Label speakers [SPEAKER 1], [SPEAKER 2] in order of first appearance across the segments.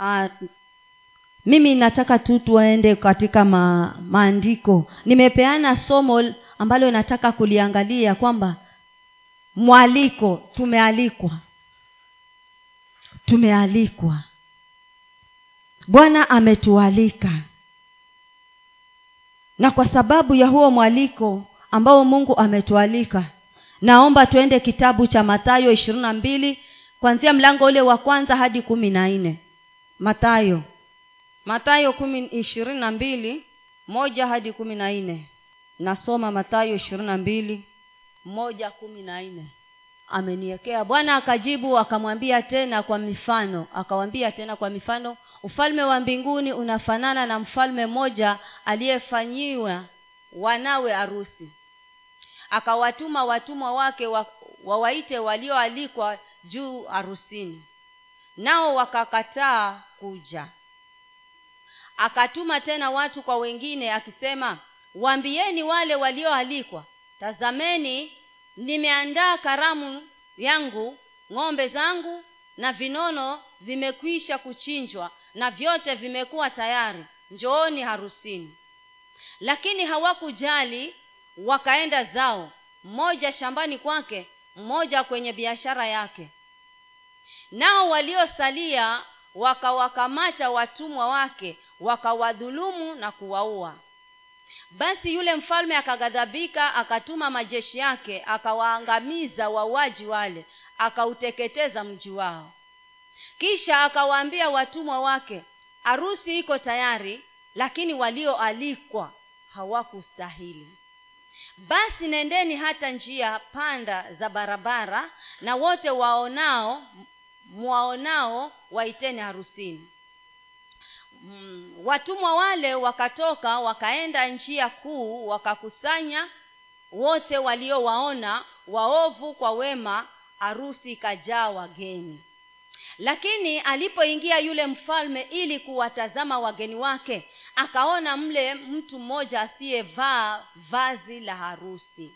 [SPEAKER 1] uh, mimi nataka tu tuende katika ma, maandiko. Nimepeana somo ambalo nataka kuliangalia kwamba mwaliko tumealikwa. Tumealikwa. Bwana ametualika. Na kwa sababu ya huo mwaliko ambao mungu ametualika naomba tuende kitabu cha matayo ishirini na mbili kwanzia mlango ule wa kwanza hadi kumi na nne matayo matayo ishirini na mbili moja hadi kumi na nne. Nasoma matayo ishirini na mbili moja kumi na nne. Ameniwekea bwana akajibu akamwambia tena kwa mifano akawambia tena kwa mifano ufalme wa mbinguni unafanana na mfalme mmoja aliyefanyiwa wanawe harusi. Akawatuma watumwa wake wa, wawaite walioalikwa juu harusini nao wakakataa kuja. Akatuma tena watu kwa wengine akisema waambieni wale walioalikwa tazameni nimeandaa karamu yangu ng'ombe zangu na vinono vimekwisha kuchinjwa na vyote vimekuwa tayari. Njooni harusini. Lakini hawakujali wakaenda zao mmoja shambani kwake mmoja kwenye biashara yake nao waliosalia wakawakamata watumwa wake wakawadhulumu na kuwaua. Basi yule mfalme akaghadhabika akatuma majeshi yake akawaangamiza wauaji wale akauteketeza mji wao. Kisha akawaambia watumwa wake harusi iko tayari lakini walioalikwa hawakustahili basi nendeni hata njia panda za barabara na wote waonao mwaonao waiteni harusini. Mm, watumwa wale wakatoka wakaenda njia kuu wakakusanya wote waliowaona waovu kwa wema harusi ikajaa wageni. Lakini alipoingia yule mfalme ili kuwatazama wageni wake akaona mle mtu mmoja asiyevaa vazi la harusi.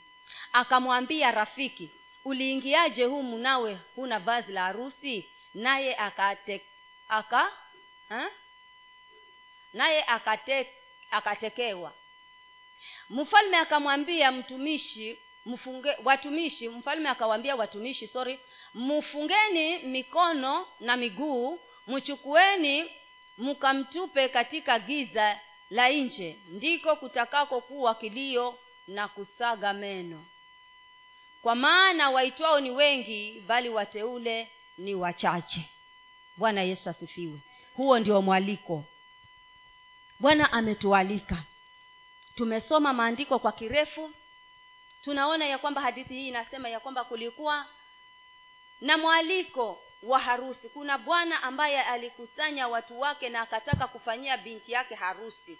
[SPEAKER 1] Akamwambia rafiki uliingiaje humu nawe huna vazi la harusi? Naye akate aka naye akate, akatekewa. Mfalme akamwambia mtumishi mfunge watumishi mfalme akawaambia watumishi sorry mfungeni mikono na miguu mchukueni mkamtupe katika giza la nje. Ndiko kutakako kuwa kilio na kusaga meno kwa maana waitwao ni wengi bali wateule ni wachache. Bwana yesu asifiwe. Huo ndio mwaliko. Bwana ametualika. Tumesoma maandiko kwa kirefu. Tunaona ya kwamba hadithi hii inasema ya kwamba kulikuwa na mwaliko wa harusi. Kuna bwana ambaye alikusanya watu wake na akataka kufanyia binti yake harusi.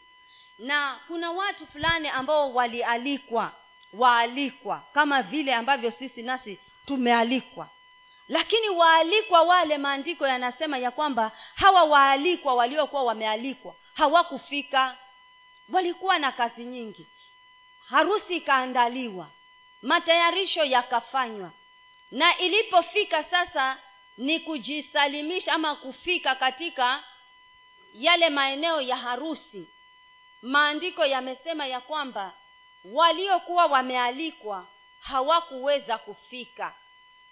[SPEAKER 1] Na kuna watu fulani ambao walialikwa waalikwa kama vile ambavyo sisi nasi tumealikwa. Lakini waalikwa wale maandiko yanasema ya kwamba hawa waalikwa waliokuwa wamealikwa hawakufika. Walikuwa na kazi nyingi. Harusi ikaandaliwa. Matayarisho yakafanywa. Na ilipofika sasa ni kujisalimisha ama kufika katika yale maeneo ya harusi. Maandiko yamesema ya kwamba waliokuwa wamealikwa hawakuweza kufika.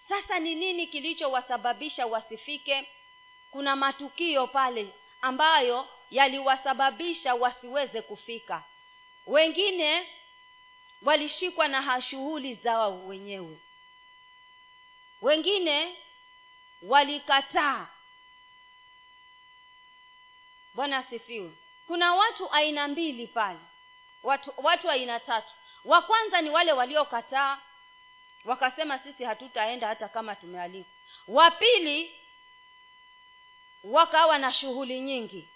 [SPEAKER 1] Sasa ni nini kilichowasababisha wasifike? Kuna matukio pale ambayo yaliwasababisha wasiweze kufika. Wengine walishikwa na shughuli zao wenyewe. Wengine walikataa. Bwana asifiwe. Kuna watu aina mbili pale watu watu aina tatu. Wa kwanza ni wale waliokataa wakasema sisi hatutaenda hata kama tumealikwa. Wa pili wakawa na shughuli nyingi.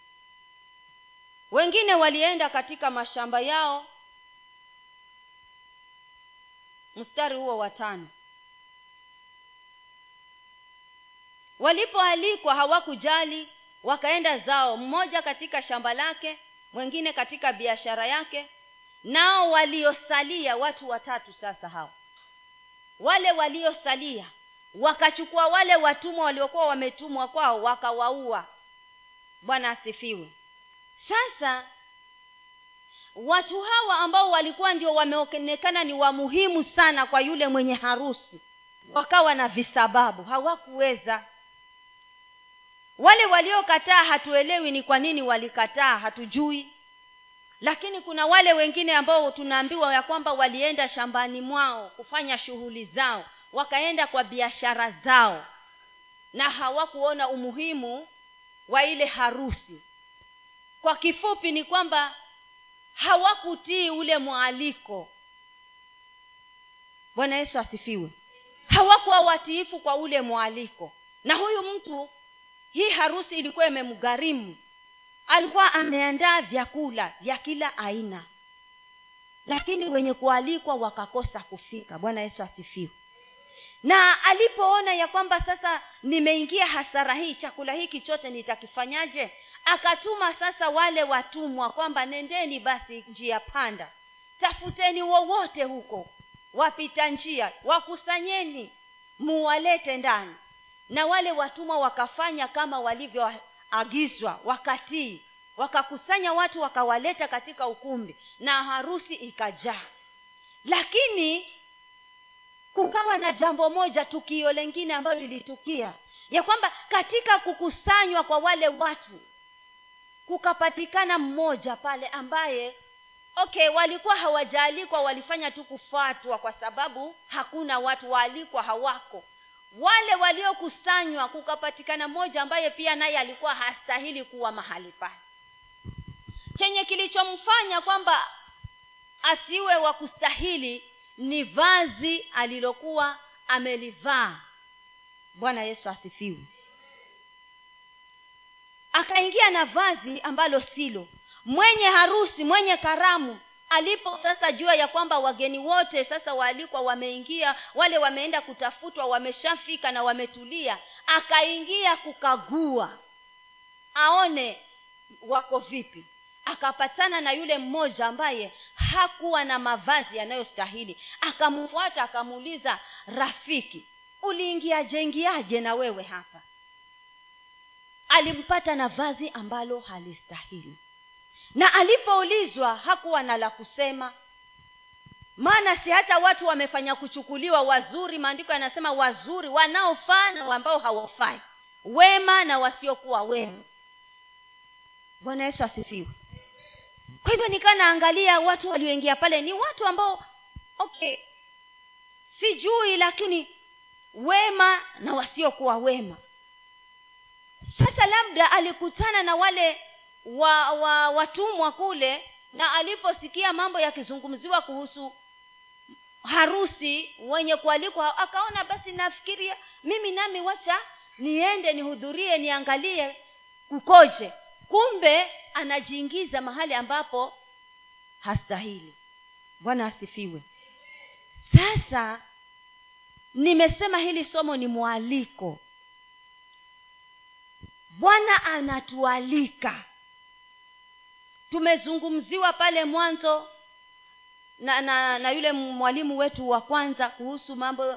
[SPEAKER 1] Wengine walienda katika mashamba yao. Mstari huo wa tano. Walipoalikwa hawakujali wakaenda zao mmoja katika shamba lake mwingine katika biashara yake nao waliosalia watu watatu sasa hao. Wale waliosalia wakachukua wale watumwa waliokuwa wametumwa kwao wakawaua. Bwana asifiwe. Sasa watu hawa ambao walikuwa ndio wameonekana ni wamuhimu sana kwa yule mwenye harusi wakawa na visababu hawakuweza. Wale waliokataa hatuelewi ni kwa nini walikataa hatujui lakini kuna wale wengine ambao tunaambiwa ya kwamba walienda shambani mwao kufanya shughuli zao wakaenda kwa biashara zao na hawakuona umuhimu wa ile harusi. Kwa kifupi ni kwamba hawakutii ule mwaliko. Bwana yesu asifiwe. Hawakuwa watiifu kwa ule mwaliko. Na huyu mtu hii harusi ilikuwa imemgharimu alikuwa ameandaa vyakula vya kila aina. Lakini wenye kualikwa wakakosa kufika. Bwana yesu asifiwe. Na alipoona ya kwamba sasa nimeingia hasara hii chakula hiki chote nitakifanyaje? Akatuma sasa wale watumwa kwamba nendeni basi njia panda. Tafuteni wowote huko. Wapita njia wakusanyeni muwalete ndani. Na wale watumwa wakafanya kama walivyoagizwa wakatii wakakusanya watu wakawaleta katika ukumbi na harusi ikajaa. Lakini kukawa na jambo moja tukio lengine ambalo lilitukia ya kwamba katika kukusanywa kwa wale watu kukapatikana mmoja pale ambaye okay walikuwa hawajaalikwa walifanya tu kufuatwa kwa sababu hakuna watu waalikwa hawako wale waliokusanywa kukapatikana mmoja ambaye pia naye alikuwa hastahili kuwa mahali pale. Chenye kilichomfanya kwamba asiwe wa kustahili ni vazi alilokuwa amelivaa. Bwana yesu asifiwe. Akaingia na vazi ambalo silo. Mwenye harusi mwenye karamu alipo sasa jua ya kwamba wageni wote sasa waalikwa wameingia wale wameenda kutafutwa wameshafika na wametulia akaingia kukagua aone wako vipi. Akapatana na yule mmoja ambaye hakuwa na mavazi yanayostahili. Akamfuata akamuuliza rafiki uliingiaje ingiaje na wewe hapa? Alimpata na vazi ambalo halistahili na alipoulizwa hakuwa na la kusema. Maana si hata watu wamefanya kuchukuliwa wazuri maandiko yanasema wazuri wanaofaa na ambao hawafai. Wema na wasiokuwa wema. Bwana yesu asifiwe. Kwa hivyo nikaa naangalia watu walioingia pale ni watu ambao okay sijui lakini wema na wasiokuwa wema. Sasa labda alikutana na wale wa, wa watumwa kule na aliposikia mambo yakizungumziwa kuhusu harusi wenye kualikwa akaona basi nafikiria mimi nami wacha niende nihudhurie niangalie kukoje. Kumbe anajiingiza mahali ambapo hastahili. Bwana asifiwe. Sasa nimesema hili somo ni mwaliko. Bwana anatualika tumezungumziwa pale mwanzo na, na na yule mwalimu wetu wa kwanza kuhusu mambo uh,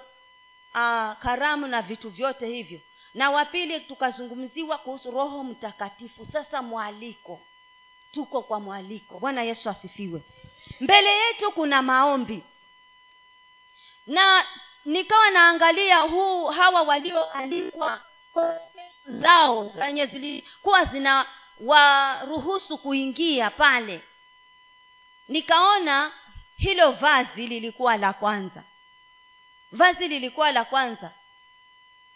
[SPEAKER 1] karamu na vitu vyote hivyo. Na wa pili tukazungumziwa kuhusu roho mtakatifu. Sasa mwaliko tuko kwa mwaliko. Bwana yesu asifiwe. Mbele yetu kuna maombi. Na nikawa naangalia huu hawa walioalikwa zao zenye zilikuwa zina waruhusu kuingia pale. Nikaona hilo vazi lilikuwa la kwanza. Vazi lilikuwa la kwanza.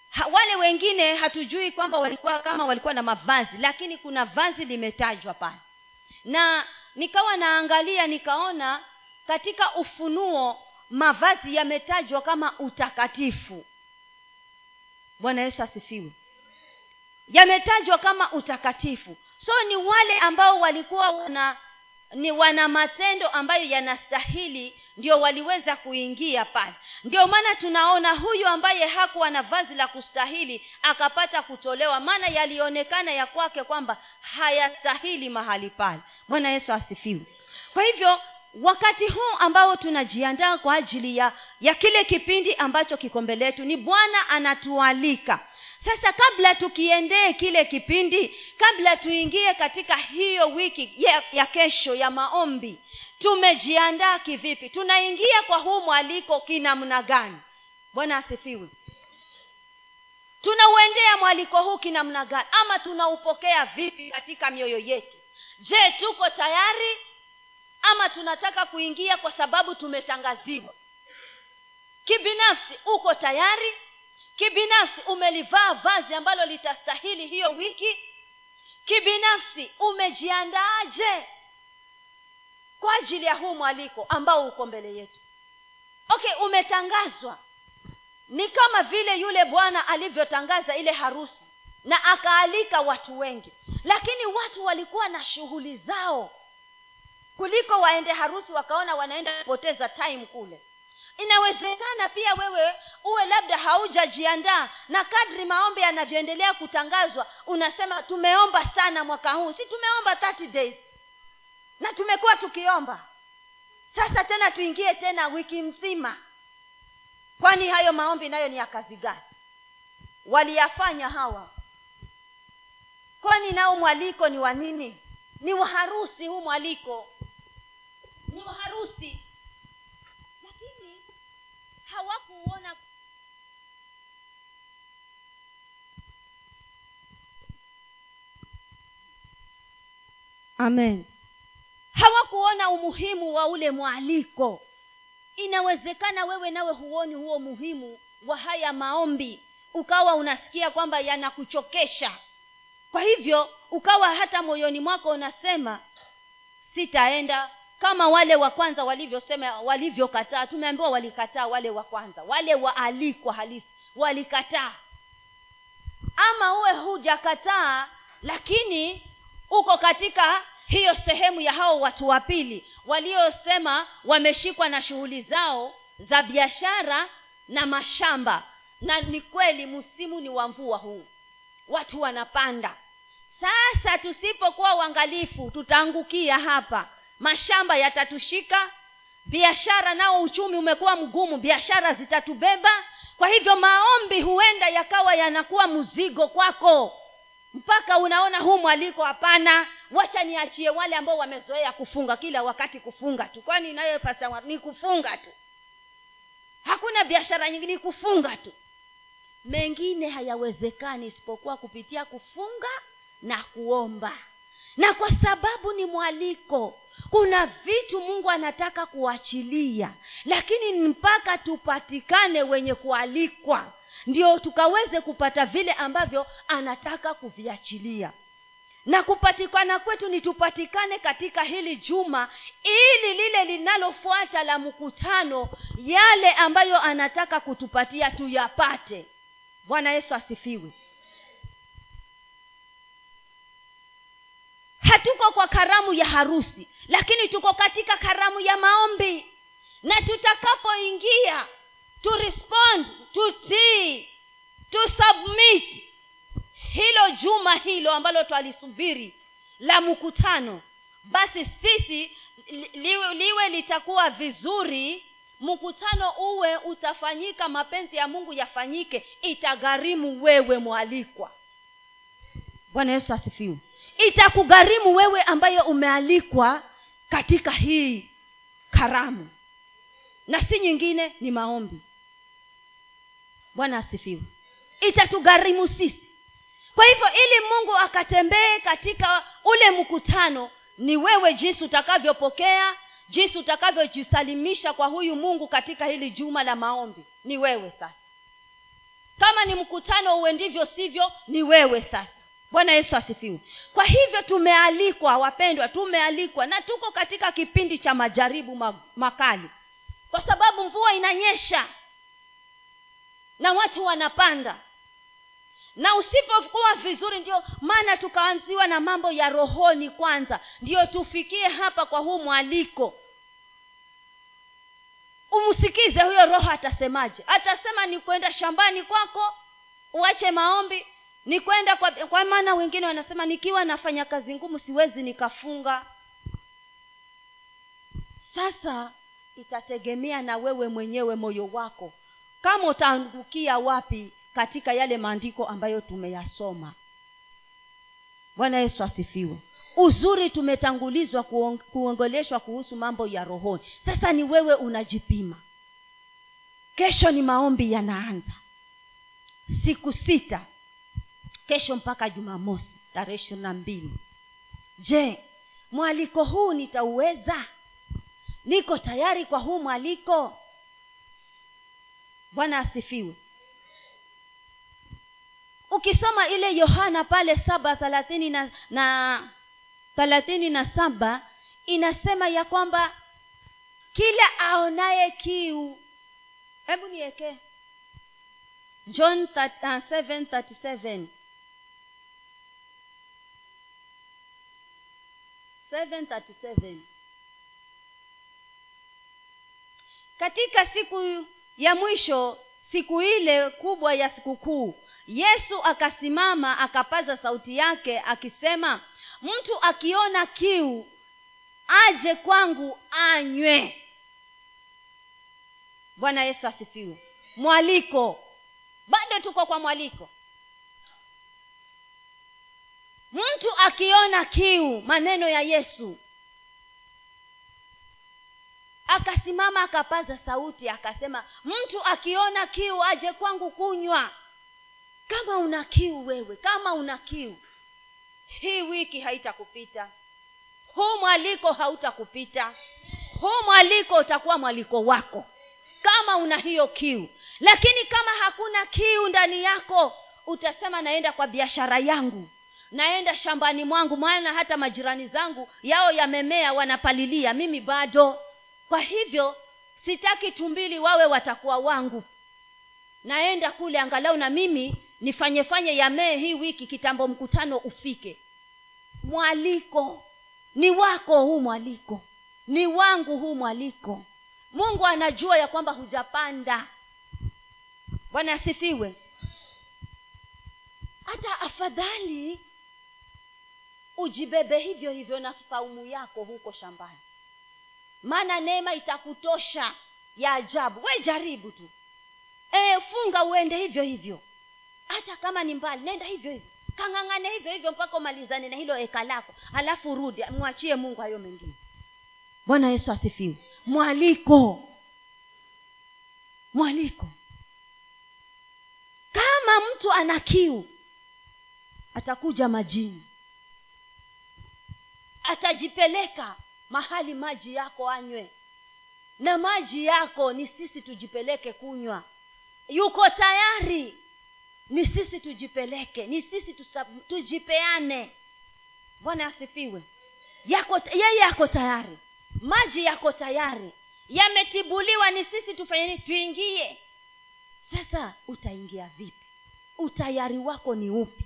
[SPEAKER 1] Ha, wale wengine hatujui kwamba walikuwa kama walikuwa na mavazi lakini kuna vazi limetajwa pale. Na nikawa naangalia nikaona katika ufunuo mavazi yametajwa kama utakatifu. Bwana yesu asifiwe. Yametajwa kama utakatifu so ni wale ambao walikuwa wana ni wana matendo ambayo yanastahili ndio waliweza kuingia pale. Ndio maana tunaona huyu ambaye hakuwa na vazi la kustahili akapata kutolewa. Maana yalionekana ya kwake kwamba hayastahili mahali pale. Bwana yesu asifiwe. Kwa hivyo wakati huu ambao tunajiandaa kwa ajili ya ya kile kipindi ambacho kiko mbele yetu ni bwana anatualika sasa kabla tukiendee kile kipindi kabla tuingie katika hiyo wiki ya, ya kesho ya maombi tumejiandaa kivipi? Tunaingia kwa huu mwaliko kinamna gani? Bwana asifiwe. Tunauendea mwaliko huu kinamna gani? Ama tunaupokea vipi katika mioyo yetu? Je tuko tayari? Ama tunataka kuingia kwa sababu tumetangaziwa? Kibinafsi uko tayari kibinafsi umelivaa vazi ambalo litastahili hiyo wiki? Kibinafsi umejiandaaje kwa ajili ya huu mwaliko ambao uko mbele yetu? Okay umetangazwa. Ni kama vile yule bwana alivyotangaza ile harusi na akaalika watu wengi. Lakini watu walikuwa na shughuli zao. Kuliko waende harusi wakaona wanaenda kupoteza time kule inawezekana pia wewe uwe labda haujajiandaa na kadri maombi yanavyoendelea kutangazwa unasema tumeomba sana mwaka huu. Si tumeomba 30 days. Na tumekuwa tukiomba. Sasa tena tuingie tena wiki mzima. Kwani hayo maombi nayo ni ya kazi gani? Waliyafanya hawa. Kwani nao mwaliko ni wa nini? Ni waharusi huu mwaliko. Ni waharusi hawakuona. Amen. Hawakuona umuhimu wa ule mwaliko. Inawezekana wewe nawe huoni huo muhimu wa haya maombi ukawa unasikia kwamba yanakuchokesha. Kwa hivyo ukawa hata moyoni mwako unasema sitaenda kama wale wa kwanza walivyosema walivyokataa tumeambiwa walikataa wale wa kwanza. Wale waalikwa halisi walikataa. Ama uwe hujakataa lakini uko katika hiyo sehemu ya hao watu wa pili waliosema wameshikwa na shughuli zao za biashara na mashamba. Na ni kweli msimu ni wa mvua huu. Watu wanapanda. Sasa tusipokuwa uangalifu tutaangukia hapa mashamba yatatushika. Biashara nao uchumi umekuwa mgumu. Biashara zitatubeba. Kwa hivyo maombi huenda yakawa yanakuwa mzigo kwako. Mpaka unaona huu mwaliko hapana. Wacha niachie wale ambao wamezoea kufunga kila wakati kufunga tu. Kwani inayopasa ni kufunga tu? Hakuna biashara nyingi ni kufunga tu. Mengine hayawezekani isipokuwa kupitia kufunga na kuomba. Na kwa sababu ni mwaliko kuna vitu mungu anataka kuachilia lakini mpaka tupatikane wenye kualikwa ndio tukaweze kupata vile ambavyo anataka kuviachilia. Na kupatikana kwetu ni tupatikane katika hili juma ili lile linalofuata la mkutano yale ambayo anataka kutupatia tuyapate. Bwana yesu asifiwe hatuko kwa karamu ya harusi lakini tuko katika karamu ya maombi. Na tutakapoingia to respond to hilo juma hilo ambalo twalisubiri la mkutano basi sisi liwe, liwe litakuwa vizuri mkutano uwe utafanyika mapenzi ya mungu yafanyike itagharimu wewe mwalikwa. Bwana yesu asifiwe itakugharimu wewe ambaye umealikwa katika hii karamu. Na si nyingine ni maombi. Bwana asifiwe. Itatugharimu sisi. Kwa hivyo ili mungu akatembee katika ule mkutano ni wewe jinsi utakavyopokea jinsi utakavyojisalimisha kwa huyu mungu katika hili juma la maombi. Ni wewe sasa. Kama ni mkutano uwe ndivyo sivyo ni wewe sasa bwana yesu asifiwe. Kwa hivyo tumealikwa wapendwa tumealikwa na tuko katika kipindi cha majaribu makali. Kwa sababu mvua inanyesha na watu wanapanda. Na usipokuwa vizuri ndio maana tukaanziwa na mambo ya rohoni kwanza. Ndio tufikie hapa kwa huu mwaliko. Umsikize huyo roho atasemaje? Atasema ni kwenda shambani kwako uache maombi ni kwenda kwa, kwa maana wengine wanasema nikiwa nafanya kazi ngumu siwezi nikafunga. Sasa itategemea na wewe mwenyewe moyo wako. Kama utaangukia wapi katika yale maandiko ambayo tumeyasoma? Bwana yesu asifiwe. Uzuri tumetangulizwa kuong- kuongoleshwa kuhusu mambo ya rohoni. Sasa ni wewe unajipima. Kesho ni maombi yanaanza. Siku sita kesho mpaka jumamosi tarehe ishirini na mbili. Je mwaliko huu nitauweza? Niko tayari kwa huu mwaliko? Bwana asifiwe. Ukisoma ile yohana pale saba thelathini na, na thelathini na saba inasema ya kwamba kila aonaye kiu hebu niwekee john 737 737 katika siku ya mwisho siku ile kubwa ya sikukuu yesu akasimama akapaza sauti yake akisema mtu akiona kiu aje kwangu anywe. Bwana yesu asifiwe. Mwaliko. Bado tuko kwa mwaliko mtu akiona kiu maneno ya yesu. Akasimama akapaza sauti akasema mtu akiona kiu aje kwangu kunywa. Kama una kiu wewe kama una kiu hii wiki haitakupita. Huu mwaliko hautakupita. Huu mwaliko utakuwa mwaliko wako kama una hiyo kiu. Lakini kama hakuna kiu ndani yako utasema naenda kwa biashara yangu naenda shambani mwangu maana hata majirani zangu yao yamemea wanapalilia mimi bado. Kwa hivyo sitaki tumbili wawe watakuwa wangu. Naenda kule angalau na mimi nifanye fanye yamee hii wiki kitambo mkutano ufike. Mwaliko. Ni wako huu mwaliko. Ni wangu huu mwaliko. Mungu anajua ya kwamba hujapanda. Bwana asifiwe. Hata afadhali ujibebe hivyo hivyo na saumu yako huko shambani. Maana neema itakutosha ya ajabu. We jaribu tu. E, funga uende hivyo hivyo. Hata kama ni mbali nenda hivyo hivyo. Kang'ang'ane hivyo hivyo mpaka umalizane na hilo eka lako. Alafu rudi mwachie mungu hayo mengine. Bwana yesu asifiwe. Mwaliko. Mwaliko. Kama mtu ana kiu atakuja majini atajipeleka mahali maji yako anywe. Na maji yako ni sisi tujipeleke kunywa. Yuko tayari? Ni sisi tujipeleke ni sisi tusab, tujipeane. Bwana asifiwe. Yako yeye yako tayari. Maji yako tayari. Yametibuliwa ni sisi tufanye tuingie. Sasa utaingia vipi? Utayari wako ni upi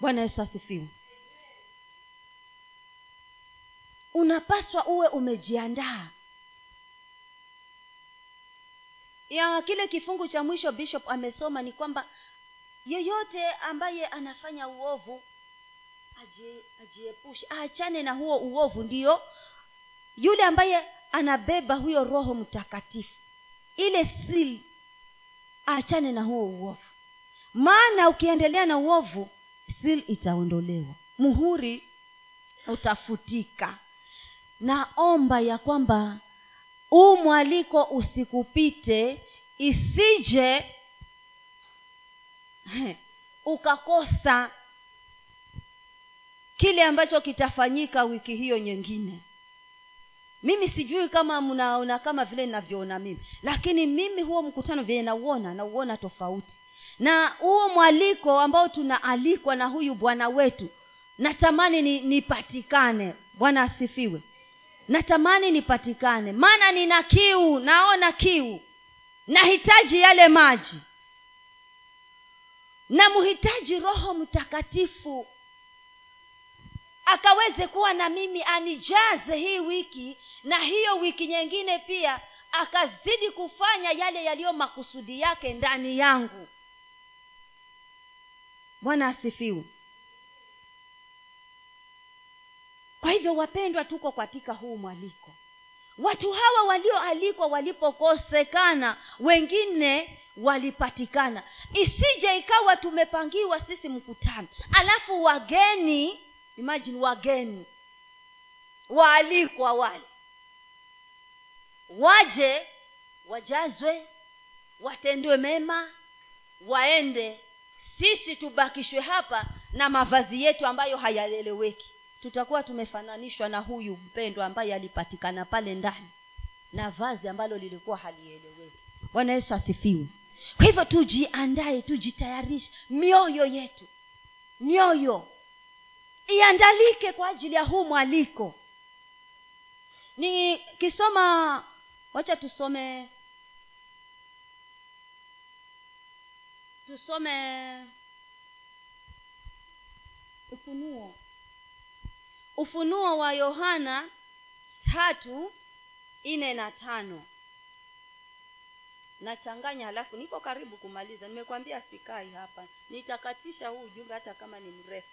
[SPEAKER 1] bwana yesu asifiwe. Unapaswa uwe umejiandaa. Ya kile kifungu cha mwisho bishop amesoma ni kwamba yeyote ambaye anafanya uovu ajiepushe aachane na huo uovu ndiyo yule ambaye anabeba huyo roho mtakatifu. Ile sili aachane na huo uovu. Maana ukiendelea na uovu sil itaondolewa. Muhuri utafutika. Naomba ya kwamba huu mwaliko usikupite isije ukakosa kile ambacho kitafanyika wiki hiyo nyingine. Mimi sijui kama mnaona kama vile ninavyoona mimi lakini mimi huo mkutano vile nauona nauona tofauti na huo mwaliko ambao tunaalikwa na huyu bwana wetu natamani ni, nipatikane. Bwana asifiwe. Natamani nipatikane. Maana nina kiu naona kiu. Nahitaji yale maji. Namhitaji roho mtakatifu. Akaweze kuwa na mimi anijaze hii wiki na hiyo wiki nyingine pia akazidi kufanya yale yaliyo makusudi yake ndani yangu bwana asifiwe. Kwa hivyo wapendwa tuko katika huu mwaliko. Watu hawa walioalikwa walipokosekana wengine walipatikana. Isije ikawa tumepangiwa sisi mkutano. Alafu wageni imagine wageni. Waalikwa wale. Waje wajazwe watendwe mema waende sisi tubakishwe hapa na mavazi yetu ambayo hayaeleweki tutakuwa tumefananishwa na huyu mpendwa ambaye alipatikana pale ndani na vazi ambalo lilikuwa halieleweki. Bwana yesu asifiwe. Kwa hivyo tujiandae tujitayarishe mioyo yetu mioyo iandalike kwa ajili ya huu mwaliko. Nikisoma wacha tusome tusome ufunuo. Ufunuo wa yohana tatu nne na tano. Nachanganya halafu niko karibu kumaliza. Nimekwambia sikai hapa. Nitakatisha huu ujumbe hata kama ni mrefu.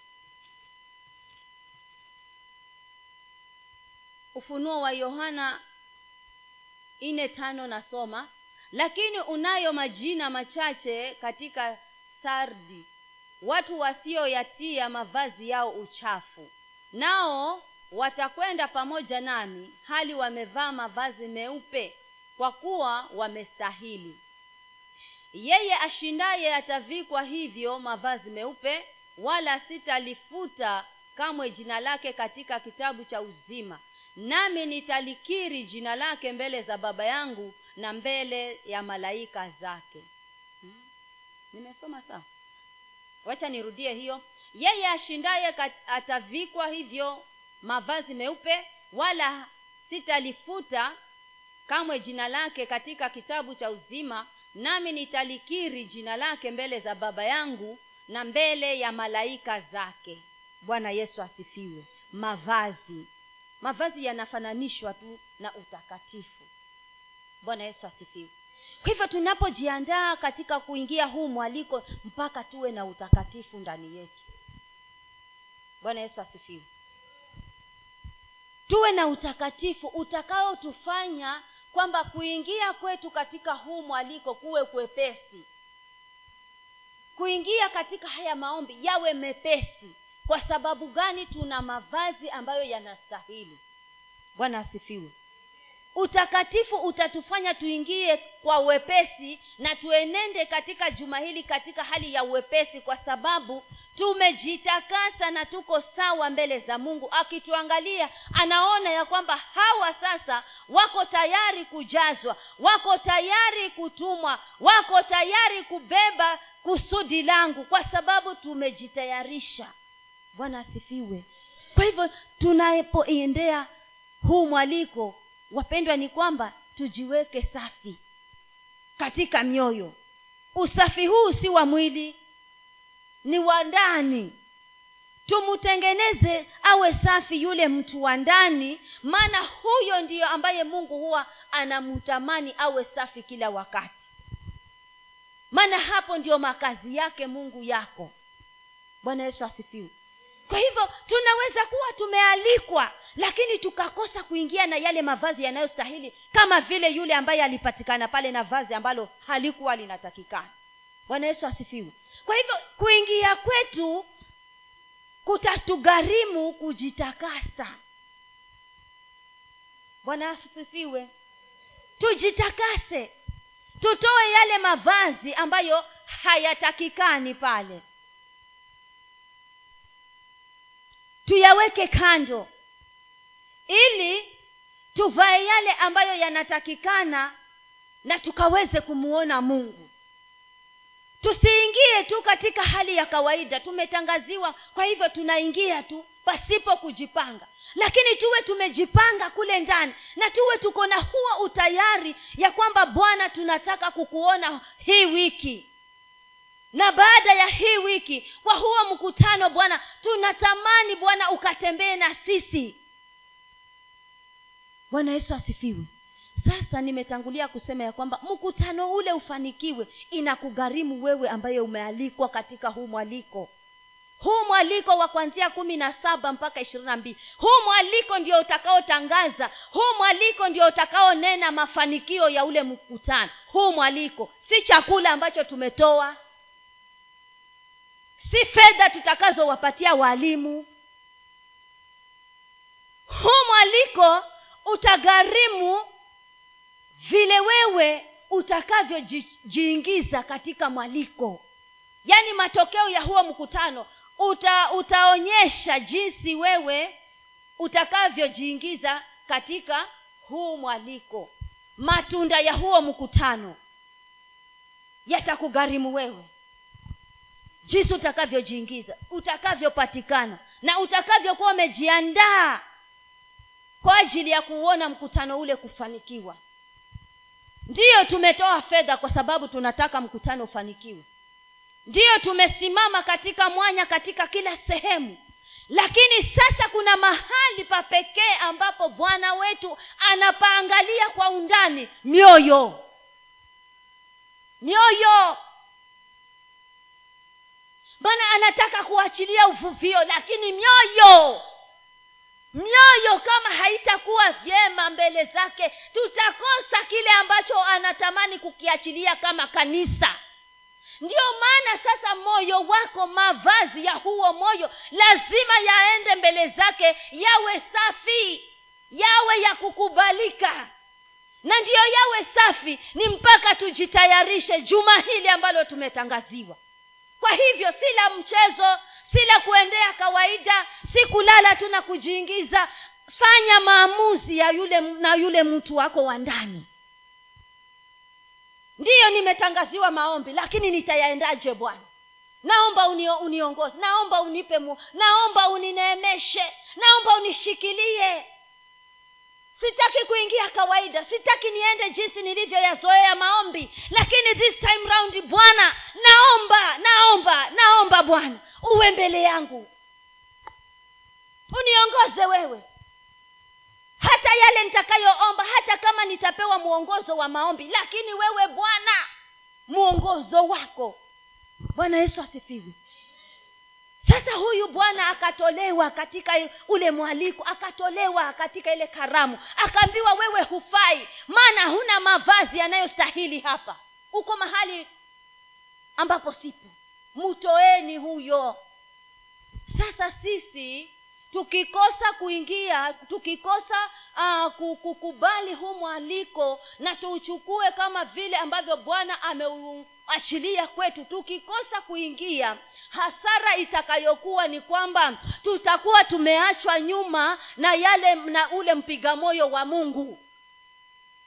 [SPEAKER 1] Ufunuo wa yohana nne tano nasoma lakini unayo majina machache katika sardi. Watu wasioyatia mavazi yao uchafu. Nao watakwenda pamoja nami hali wamevaa mavazi meupe kwa kuwa wamestahili. Yeye ashindaye atavikwa hivyo mavazi meupe wala sitalifuta kamwe jina lake katika kitabu cha uzima nami nitalikiri jina lake mbele za baba yangu na mbele ya malaika zake. Hmm? nimesoma sawa. Wacha nirudie hiyo. Yeye ashindaye atavikwa hivyo mavazi meupe wala sitalifuta kamwe jina lake katika kitabu cha uzima nami nitalikiri jina lake mbele za baba yangu na mbele ya malaika zake. Bwana yesu asifiwe. Mavazi mavazi yanafananishwa tu na utakatifu. Bwana yesu asifiwe. Kwa hivyo tunapojiandaa katika kuingia huu mwaliko mpaka tuwe na utakatifu ndani yetu. Bwana yesu asifiwe. Tuwe na utakatifu utakaotufanya kwamba kuingia kwetu katika huu mwaliko kuwe kwepesi. Kuingia katika haya maombi yawe mepesi kwa sababu gani tuna mavazi ambayo yanastahili? Bwana asifiwe. Utakatifu utatufanya tuingie kwa uwepesi na tuenende katika juma hili katika hali ya uwepesi kwa sababu tumejitakasa na tuko sawa mbele za mungu. Akituangalia anaona ya kwamba hawa sasa wako tayari kujazwa wako tayari kutumwa wako tayari kubeba kusudi langu kwa sababu tumejitayarisha bwana asifiwe. Kwa hivyo tunapoendea huu mwaliko wapendwa ni kwamba tujiweke safi katika mioyo. Usafi huu si wa mwili ni wa ndani. Tumtengeneze awe safi yule mtu wa ndani maana huyo ndiyo ambaye mungu huwa anamtamani awe safi kila wakati. Maana hapo ndiyo makazi yake mungu yako. Bwana yesu asifiwe kwa hivyo tunaweza kuwa tumealikwa lakini tukakosa kuingia na yale mavazi yanayostahili kama vile yule ambaye alipatikana pale na vazi ambalo halikuwa linatakikana. Bwana yesu asifiwe. Kwa hivyo kuingia kwetu kutatugharimu kujitakasa. Bwana asifiwe. Tujitakase. Tutoe yale mavazi ambayo hayatakikani pale tuyaweke kando ili tuvae yale ambayo yanatakikana na tukaweze kumuona mungu. Tusiingie tu katika hali ya kawaida tumetangaziwa kwa hivyo tunaingia tu pasipo kujipanga. Lakini tuwe tumejipanga kule ndani na tuwe tuko na huo utayari ya kwamba bwana tunataka kukuona hii wiki na baada ya hii wiki kwa huo mkutano bwana tunatamani bwana ukatembee na sisi. Bwana yesu asifiwe. Sasa nimetangulia kusema ya kwamba mkutano ule ufanikiwe inakugharimu wewe ambaye umealikwa katika huu mwaliko. Huu mwaliko wa kuanzia kumi na saba mpaka ishirini na mbili. Huu mwaliko ndio utakaotangaza. Huu mwaliko ndio utakaonena mafanikio ya ule mkutano. Huu mwaliko si chakula ambacho tumetoa si fedha tutakazowapatia walimu huu mwaliko utagharimu vile wewe utakavyojiingiza katika mwaliko. Yaani matokeo ya huo mkutano uta, utaonyesha jinsi wewe utakavyojiingiza katika huu mwaliko. Matunda ya huo mkutano yatakugharimu wewe jinsi utakavyojiingiza utakavyopatikana na utakavyokuwa umejiandaa kwa ajili ya kuuona mkutano ule kufanikiwa. Ndiyo tumetoa fedha kwa sababu tunataka mkutano ufanikiwe. Ndiyo tumesimama katika mwanya katika kila sehemu. Lakini sasa kuna mahali pa pekee ambapo bwana wetu anapaangalia kwa undani mioyo. Mioyo maana anataka kuachilia uvuvio lakini mioyo mioyo kama haitakuwa vyema mbele zake tutakosa kile ambacho anatamani kukiachilia kama kanisa. Ndiyo maana sasa moyo wako mavazi ya huo moyo lazima yaende mbele zake yawe safi yawe ya kukubalika. Na ndiyo yawe safi ni mpaka tujitayarishe juma hili ambalo tumetangaziwa kwa hivyo si la mchezo si la kuendea kawaida si kulala tu na kujiingiza. Fanya maamuzi ya yule na yule mtu wako wa ndani. Ndiyo nimetangaziwa maombi lakini nitayaendaje bwana? Naomba unio, uniongoze naomba unipe mu, naomba unineemeshe naomba unishikilie sitaki kuingia kawaida. Sitaki niende jinsi nilivyoyazoea maombi. Lakini this time round bwana naomba naomba naomba bwana uwe mbele yangu. Uniongoze wewe. Hata yale nitakayoomba hata kama nitapewa mwongozo wa maombi lakini wewe bwana mwongozo wako. Bwana yesu asifiwe sasa huyu bwana akatolewa katika ule mwaliko akatolewa katika ile karamu. Akaambiwa wewe hufai maana huna mavazi yanayostahili hapa. Uko mahali ambapo sipo. Mtoeni huyo. Sasa sisi tukikosa kuingia tukikosa uh, kukubali huu mwaliko na tuuchukue kama vile ambavyo bwana ameuashiria kwetu tukikosa kuingia hasara itakayokuwa ni kwamba tutakuwa tumeachwa nyuma na yale na ule mpiga moyo wa mungu.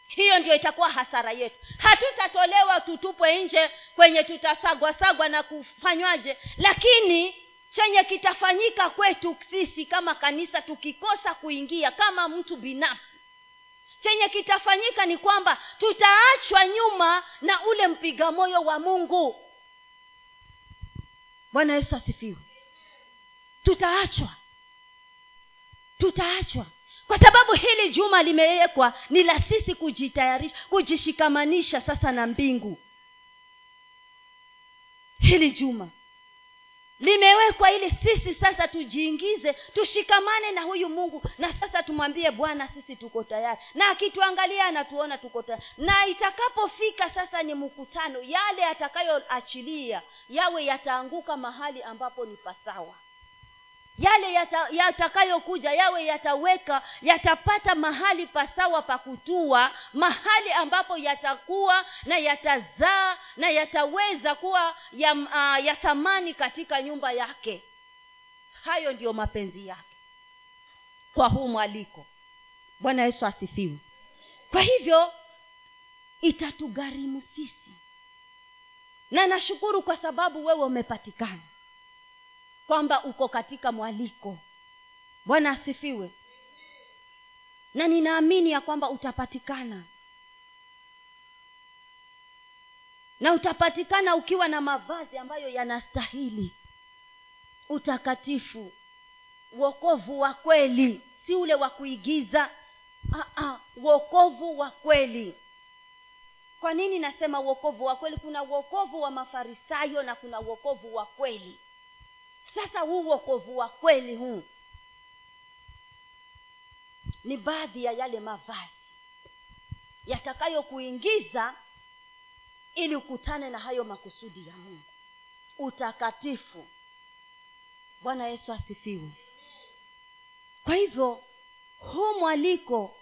[SPEAKER 1] Hiyo ndio itakuwa hasara yetu. Hatutatolewa tutupwe nje kwenye tutasagwasagwa na kufanywaje lakini chenye kitafanyika kwetu sisi kama kanisa tukikosa kuingia kama mtu binafsi. Chenye kitafanyika ni kwamba tutaachwa nyuma na ule mpiga moyo wa mungu. Bwana yesu asifiwe. Tutaachwa. Tutaachwa. Kwa sababu hili juma limewekwa ni la sisi kujitayarisha kujishikamanisha sasa na mbingu. Hili juma limewekwa ili sisi sasa tujiingize tushikamane na huyu mungu na sasa tumwambie bwana sisi tuko tayari. Na akituangalia anatuona tuko tayari. Na itakapofika sasa ni mkutano yale atakayoachilia yawe yataanguka mahali ambapo ni pasawa yale yatakayokuja yata yawe yataweka yatapata mahali pasawa pa kutua mahali ambapo yatakuwa na yatazaa na yataweza kuwa ya, uh, ya thamani katika nyumba yake. Hayo ndiyo mapenzi yake kwa huu mwaliko. Bwana yesu asifiwe. Kwa hivyo itatugharimu sisi. Na nashukuru kwa sababu wewe umepatikana kwamba uko katika mwaliko. Bwana asifiwe. Na ninaamini ya kwamba utapatikana. Na utapatikana ukiwa na mavazi ambayo yanastahili. Utakatifu uokovu wa kweli. Si ule wa kuigiza. Uokovu wa kweli. Kwa nini nasema uokovu wa kweli? Kuna uokovu wa mafarisayo na kuna uokovu wa kweli sasa huu uokovu wa kweli huu ni baadhi ya yale mavazi yatakayokuingiza ili ukutane na hayo makusudi ya mungu. Utakatifu. Bwana yesu asifiwe. Kwa hivyo huu mwaliko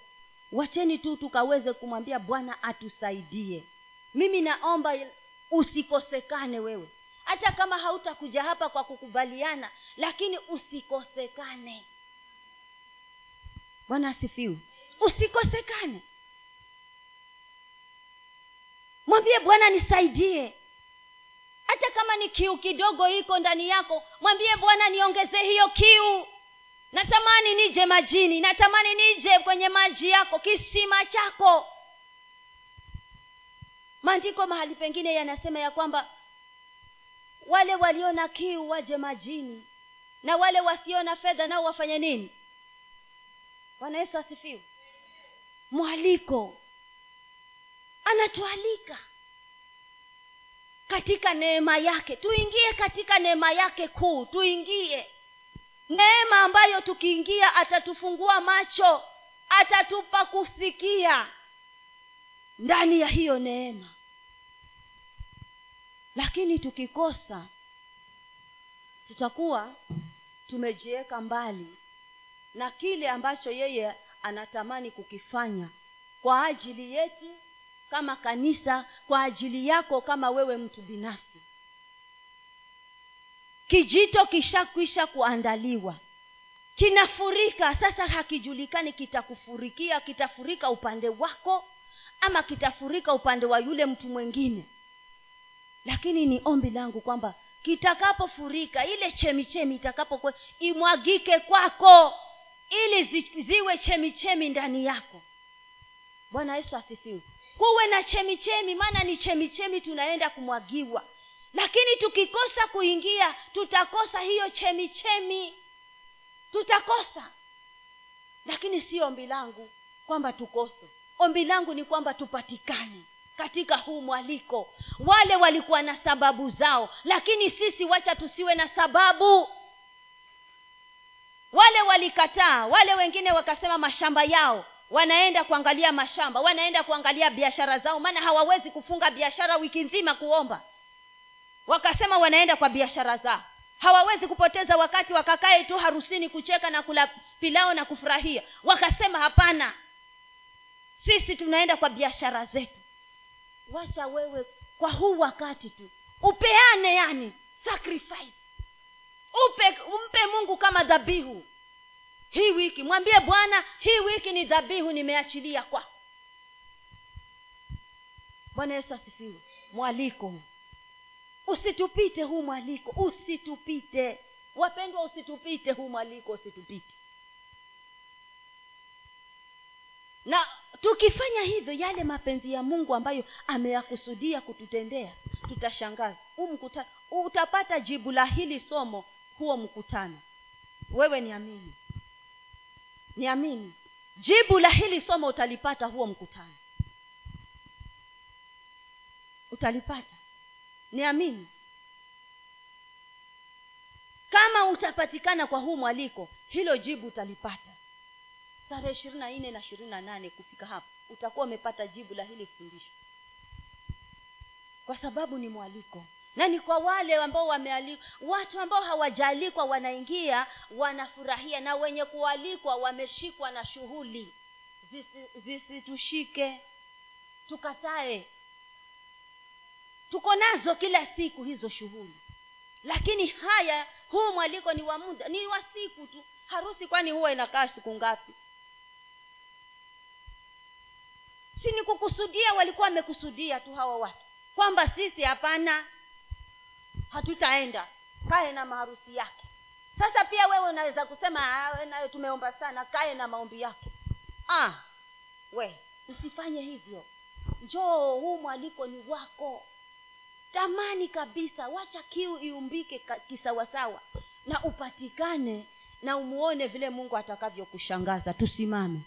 [SPEAKER 1] wacheni tu tukaweze kumwambia bwana atusaidie. Mimi naomba usikosekane wewe hata kama hautakuja hapa kwa kukubaliana lakini usikosekane. Bwana asifiwe. Usikosekane. Mwambie bwana nisaidie. Hata kama ni kiu kidogo iko ndani yako mwambie bwana niongeze hiyo kiu. Natamani nije majini natamani nije kwenye maji yako kisima chako. Maandiko mahali pengine yanasema ya kwamba wale walio na kiu waje majini. Na wale wasio na fedha nao wafanye nini? Bwana yesu asifiwe. Mwaliko. Anatualika katika neema yake. Tuingie katika neema yake kuu. Tuingie. Neema ambayo tukiingia atatufungua macho atatupa kusikia ndani ya hiyo neema lakini tukikosa tutakuwa tumejiweka mbali na kile ambacho yeye anatamani kukifanya kwa ajili yetu kama kanisa kwa ajili yako kama wewe mtu binafsi. Kijito kishakwisha kuandaliwa kinafurika. Sasa hakijulikani kitakufurikia kitafurika upande wako ama kitafurika upande wa yule mtu mwingine lakini ni ombi langu kwamba kitakapofurika ile chemichemi itakapokuwa imwagike kwako ili zi, ziwe chemichemi ndani yako. Bwana yesu asifiwe. Kuwe na chemichemi maana ni chemichemi tunaenda kumwagiwa. Lakini tukikosa kuingia tutakosa hiyo chemichemi. Tutakosa. Lakini si ombi langu kwamba tukose. Ombi langu ni kwamba tupatikane katika huu mwaliko. Wale walikuwa na sababu zao lakini sisi wacha tusiwe na sababu. Wale walikataa wale wengine wakasema mashamba yao wanaenda kuangalia mashamba wanaenda kuangalia biashara zao maana hawawezi kufunga biashara wiki nzima kuomba. Wakasema wanaenda kwa biashara zao. Hawawezi kupoteza wakati wakakae tu harusini kucheka na kula pilao na kufurahia. Wakasema hapana sisi tunaenda kwa biashara zetu wacha wewe kwa huu wakati tu. Upeane yani sacrifice. Upe umpe mungu kama dhabihu. Hii wiki mwambie bwana hii wiki ni dhabihu nimeachilia kwako. Bwana yesu asifiwe. Mwaliko. Usitupite huu mwaliko usitupite. Wapendwa usitupite huu mwaliko usitupite na tukifanya hivyo yale mapenzi ya mungu ambayo ameyakusudia kututendea tutashangaza mkuta, utapata jibu la hili somo huo mkutano. Wewe niamini niamini jibu la hili somo utalipata huo mkutano. Utalipata. Niamini kama utapatikana kwa huu mwaliko hilo jibu utalipata tarehe ishirini na nne na ishirini na nane kufika hapo utakuwa umepata jibu la hili fundisho. Kwa sababu ni mwaliko. Na ni kwa wale ambao wamealikwa watu ambao hawajaalikwa wanaingia wanafurahia na wenye kualikwa wameshikwa na shughuli. Zisitushike. Zisi tukatae. Tuko nazo kila siku hizo shughuli. Lakini haya huu mwaliko ni wa muda ni wa siku tu. Harusi kwani huwa inakaa siku ngapi si ni kukusudia walikuwa wamekusudia tu hawa watu. Kwamba sisi hapana hatutaenda. Kae na maharusi yake. Sasa pia wewe unaweza kusema nayo tumeomba sana kae na maombi yake. Ah we usifanye hivyo. Njoo huu mwaliko ni wako. Tamani kabisa wacha kiu iumbike kisawasawa. Na upatikane na umuone vile mungu atakavyokushangaza. Tusimame